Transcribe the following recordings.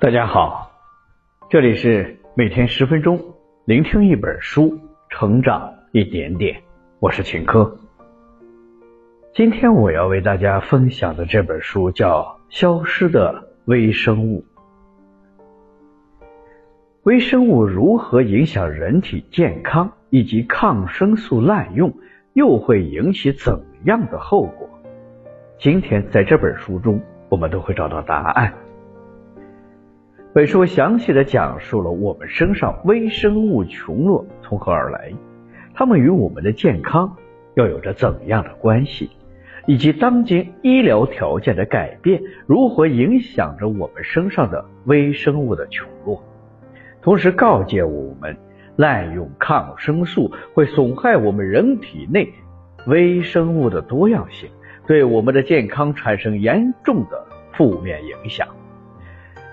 大家好，这里是每天十分钟聆听一本书，成长一点点。我是秦科。今天我要为大家分享的这本书叫《消失的微生物》。微生物如何影响人体健康，以及抗生素滥用又会引起怎样的后果？今天在这本书中，我们都会找到答案。本书详细的讲述了我们身上微生物群落从何而来，它们与我们的健康又有着怎样的关系，以及当今医疗条件的改变如何影响着我们身上的微生物的群落，同时告诫我们，滥用抗生素会损害我们人体内微生物的多样性，对我们的健康产生严重的负面影响。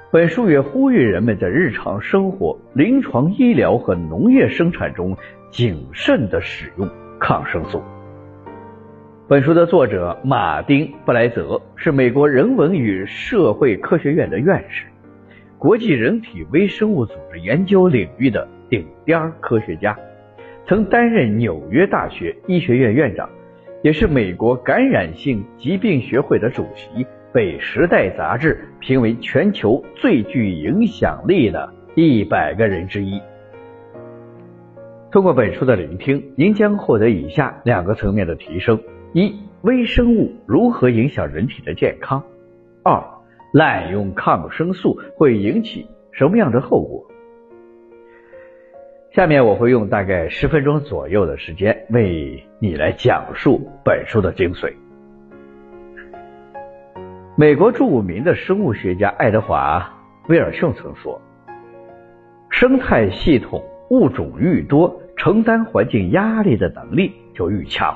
本书也呼吁人们在日常生活、临床医疗和农业生产中谨慎的使用抗生素。本书的作者马丁·布莱泽是美国人文与社会科学院的院士，国际人体微生物组织研究领域的顶尖科学家，曾担任纽约大学医学院院长，也是美国感染性疾病学会的主席。被《时代》杂志评为全球最具影响力的一百个人之一。通过本书的聆听，您将获得以下两个层面的提升：一、微生物如何影响人体的健康；二、滥用抗生素会引起什么样的后果？下面我会用大概十分钟左右的时间，为你来讲述本书的精髓。美国著名的生物学家爱德华·威尔逊曾说：“生态系统物种愈多，承担环境压力的能力就愈强。”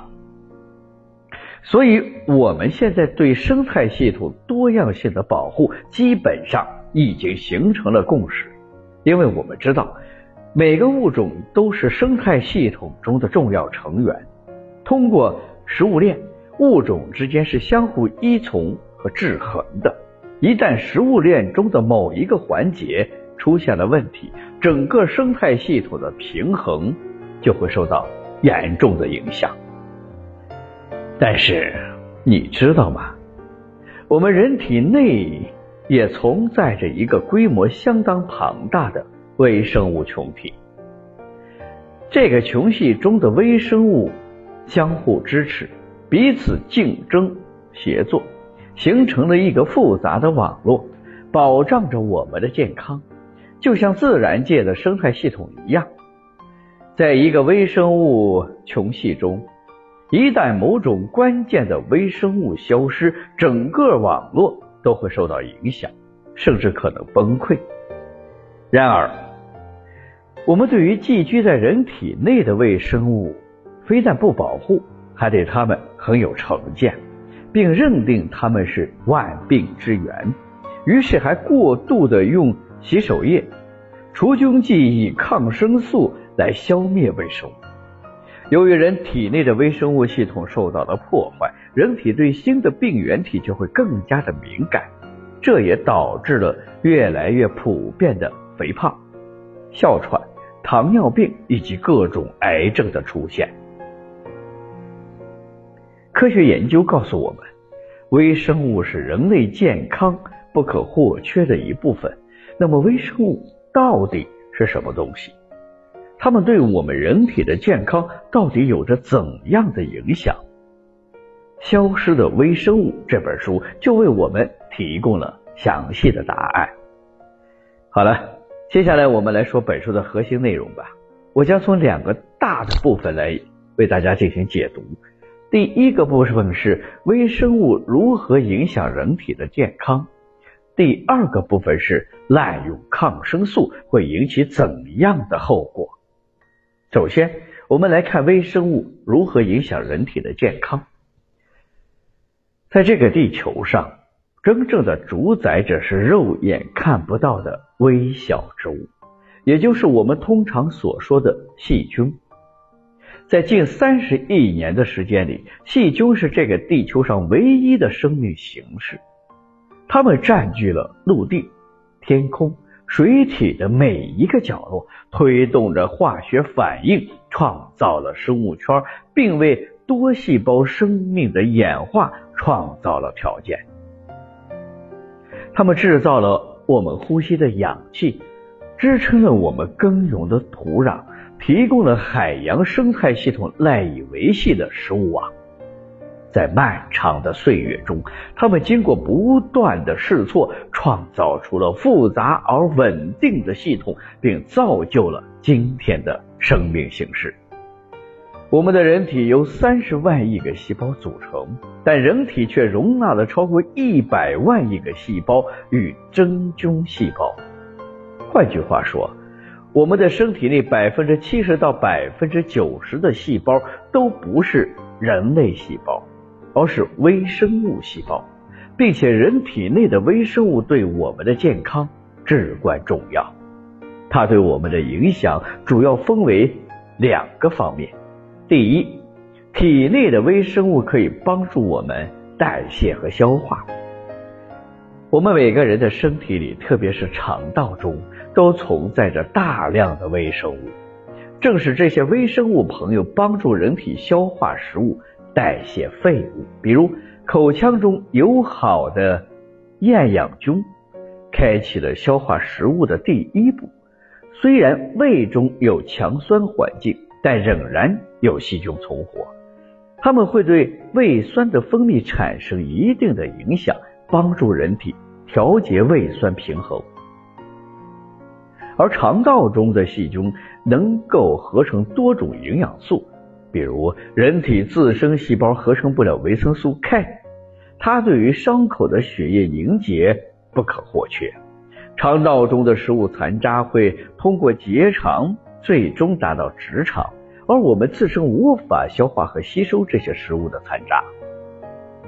所以，我们现在对生态系统多样性的保护基本上已经形成了共识，因为我们知道每个物种都是生态系统中的重要成员。通过食物链，物种之间是相互依从。和制衡的，一旦食物链中的某一个环节出现了问题，整个生态系统的平衡就会受到严重的影响。但是你知道吗？我们人体内也存在着一个规模相当庞大的微生物群体，这个群系中的微生物相互支持，彼此竞争，协作。形成了一个复杂的网络，保障着我们的健康，就像自然界的生态系统一样。在一个微生物群系中，一旦某种关键的微生物消失，整个网络都会受到影响，甚至可能崩溃。然而，我们对于寄居在人体内的微生物，非但不保护，还对它们很有成见。并认定他们是万病之源，于是还过度的用洗手液、除菌剂以抗生素来消灭微生物。由于人体内的微生物系统受到了破坏，人体对新的病原体就会更加的敏感，这也导致了越来越普遍的肥胖、哮喘、糖尿病以及各种癌症的出现。科学研究告诉我们，微生物是人类健康不可或缺的一部分。那么，微生物到底是什么东西？它们对我们人体的健康到底有着怎样的影响？《消失的微生物》这本书就为我们提供了详细的答案。好了，接下来我们来说本书的核心内容吧。我将从两个大的部分来为大家进行解读。第一个部分是微生物如何影响人体的健康，第二个部分是滥用抗生素会引起怎样的后果。首先，我们来看微生物如何影响人体的健康。在这个地球上，真正的主宰者是肉眼看不到的微小之物，也就是我们通常所说的细菌。在近三十亿年的时间里，细菌是这个地球上唯一的生命形式。它们占据了陆地、天空、水体的每一个角落，推动着化学反应，创造了生物圈，并为多细胞生命的演化创造了条件。它们制造了我们呼吸的氧气，支撑了我们耕耘的土壤，提供了海洋生态系统赖以维系的食物网。在漫长的岁月中，他们经过不断的试错，创造出了复杂而稳定的系统，并造就了今天的生命形式。我们的人体由三十万亿个细胞组成，但人体却容纳了超过一百万亿个细胞与真菌细胞。换句话说，我们的身体内百分之七十到百分之九十的细胞都不是人类细胞。而是微生物细胞，并且人体内的微生物对我们的健康至关重要。它对我们的影响主要分为两个方面：第一，体内的微生物可以帮助我们代谢和消化。我们每个人的身体里，特别是肠道中，都存在着大量的微生物。正是这些微生物朋友帮助人体消化食物。代谢废物，比如口腔中友好的厌氧菌，开启了消化食物的第一步。虽然胃中有强酸环境，但仍然有细菌存活，它们会对胃酸的分泌产生一定的影响，帮助人体调节胃酸平衡。而肠道中的细菌能够合成多种营养素。比如，人体自身细胞合成不了维生素 K，它对于伤口的血液凝结不可或缺。肠道中的食物残渣会通过结肠最终达到直肠，而我们自身无法消化和吸收这些食物的残渣。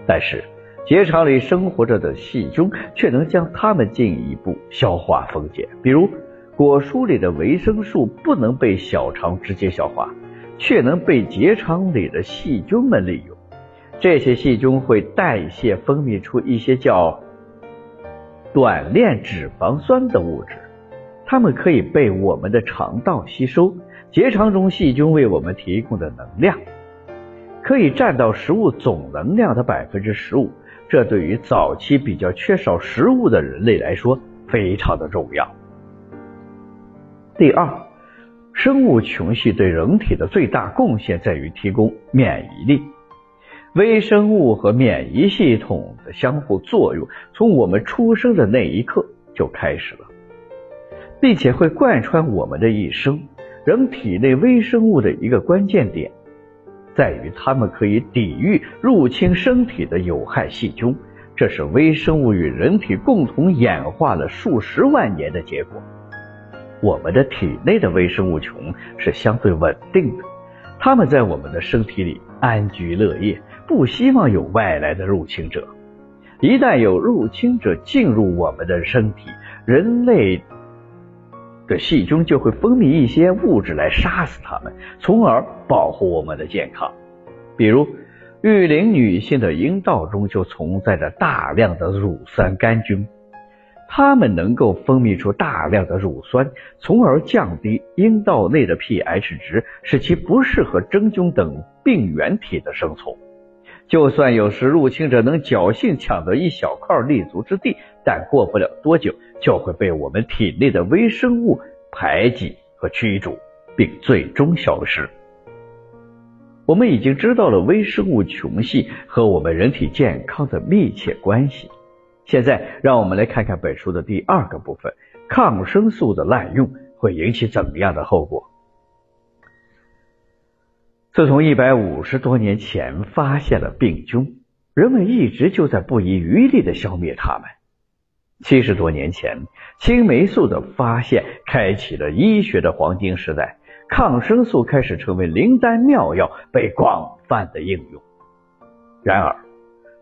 但是，结肠里生活着的细菌却能将它们进一步消化分解。比如，果蔬里的维生素不能被小肠直接消化。却能被结肠里的细菌们利用，这些细菌会代谢分泌出一些叫短链脂肪酸的物质，它们可以被我们的肠道吸收。结肠中细菌为我们提供的能量，可以占到食物总能量的百分之十五，这对于早期比较缺少食物的人类来说非常的重要。第二。生物群系对人体的最大贡献在于提供免疫力。微生物和免疫系统的相互作用，从我们出生的那一刻就开始了，并且会贯穿我们的一生。人体内微生物的一个关键点，在于它们可以抵御入侵身体的有害细菌，这是微生物与人体共同演化了数十万年的结果。我们的体内的微生物群是相对稳定的，它们在我们的身体里安居乐业，不希望有外来的入侵者。一旦有入侵者进入我们的身体，人类的细菌就会分泌一些物质来杀死它们，从而保护我们的健康。比如，育龄女性的阴道中就存在着大量的乳酸杆菌。它们能够分泌出大量的乳酸，从而降低阴道内的 pH 值，使其不适合真菌等病原体的生存。就算有时入侵者能侥幸抢得一小块立足之地，但过不了多久就会被我们体内的微生物排挤和驱逐，并最终消失。我们已经知道了微生物群系和我们人体健康的密切关系。现在，让我们来看看本书的第二个部分：抗生素的滥用会引起怎么样的后果？自从一百五十多年前发现了病菌，人们一直就在不遗余力的消灭它们。七十多年前，青霉素的发现开启了医学的黄金时代，抗生素开始成为灵丹妙药，被广泛的应用。然而，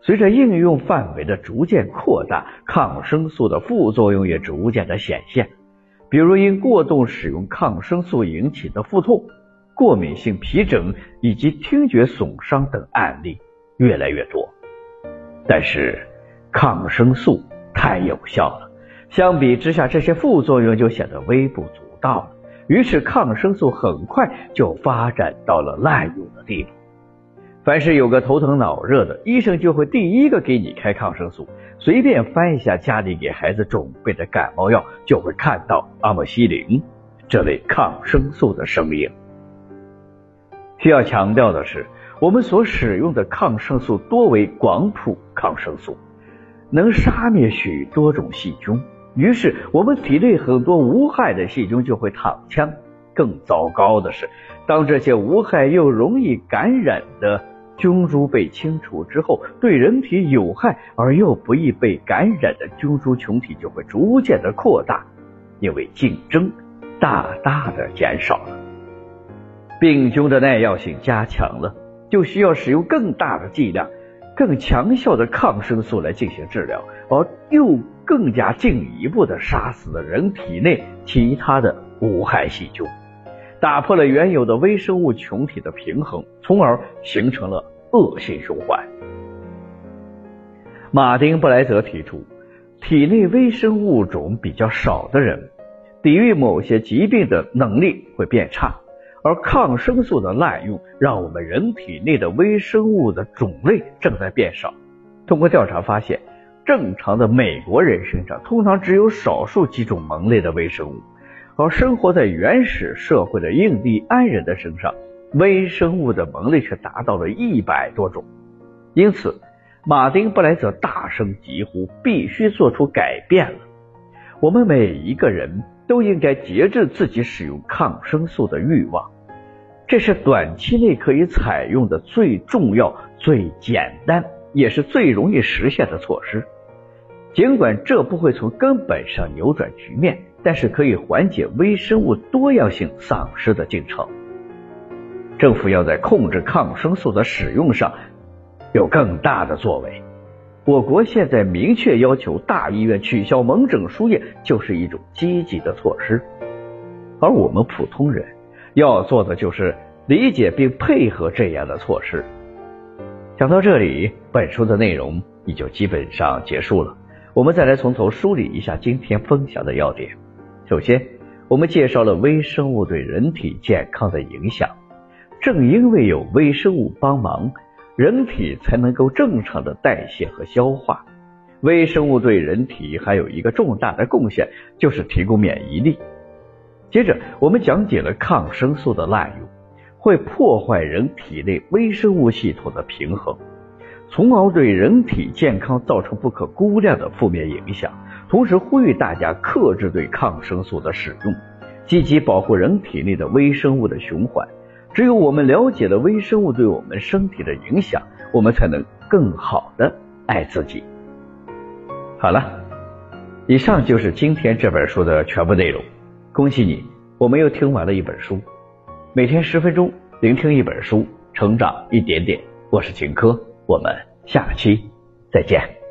随着应用范围的逐渐扩大，抗生素的副作用也逐渐的显现，比如因过度使用抗生素引起的腹痛、过敏性皮疹以及听觉损伤等案例越来越多。但是，抗生素太有效了，相比之下，这些副作用就显得微不足道了。于是，抗生素很快就发展到了滥用的地步。凡是有个头疼脑热的，医生就会第一个给你开抗生素。随便翻一下家里给孩子准备的感冒药，就会看到阿莫西林这类抗生素的身影。需要强调的是，我们所使用的抗生素多为广谱抗生素，能杀灭许多种细菌。于是，我们体内很多无害的细菌就会躺枪。更糟糕的是，当这些无害又容易感染的菌株被清除之后，对人体有害而又不易被感染的菌株群体就会逐渐的扩大，因为竞争大大的减少了。病菌的耐药性加强了，就需要使用更大的剂量、更强效的抗生素来进行治疗，而又更加进一步的杀死了人体内其他的无害细菌。打破了原有的微生物群体的平衡，从而形成了恶性循环。马丁布莱泽提出，体内微生物种比较少的人，抵御某些疾病的能力会变差，而抗生素的滥用，让我们人体内的微生物的种类正在变少。通过调查发现，正常的美国人身上通常只有少数几种门类的微生物。而生活在原始社会的印第安人的身上，微生物的门类却达到了一百多种。因此，马丁布莱泽大声疾呼：必须做出改变了！我们每一个人都应该节制自己使用抗生素的欲望，这是短期内可以采用的最重要、最简单，也是最容易实现的措施。尽管这不会从根本上扭转局面。但是可以缓解微生物多样性丧失的进程。政府要在控制抗生素的使用上有更大的作为。我国现在明确要求大医院取消门诊输液，就是一种积极的措施。而我们普通人要做的就是理解并配合这样的措施。讲到这里，本书的内容也就基本上结束了。我们再来从头梳理一下今天分享的要点。首先，我们介绍了微生物对人体健康的影响。正因为有微生物帮忙，人体才能够正常的代谢和消化。微生物对人体还有一个重大的贡献，就是提供免疫力。接着，我们讲解了抗生素的滥用会破坏人体内微生物系统的平衡，从而对人体健康造成不可估量的负面影响。同时呼吁大家克制对抗生素的使用，积极保护人体内的微生物的循环。只有我们了解了微生物对我们身体的影响，我们才能更好的爱自己。好了，以上就是今天这本书的全部内容。恭喜你，我们又听完了一本书。每天十分钟，聆听一本书，成长一点点。我是秦科，我们下期再见。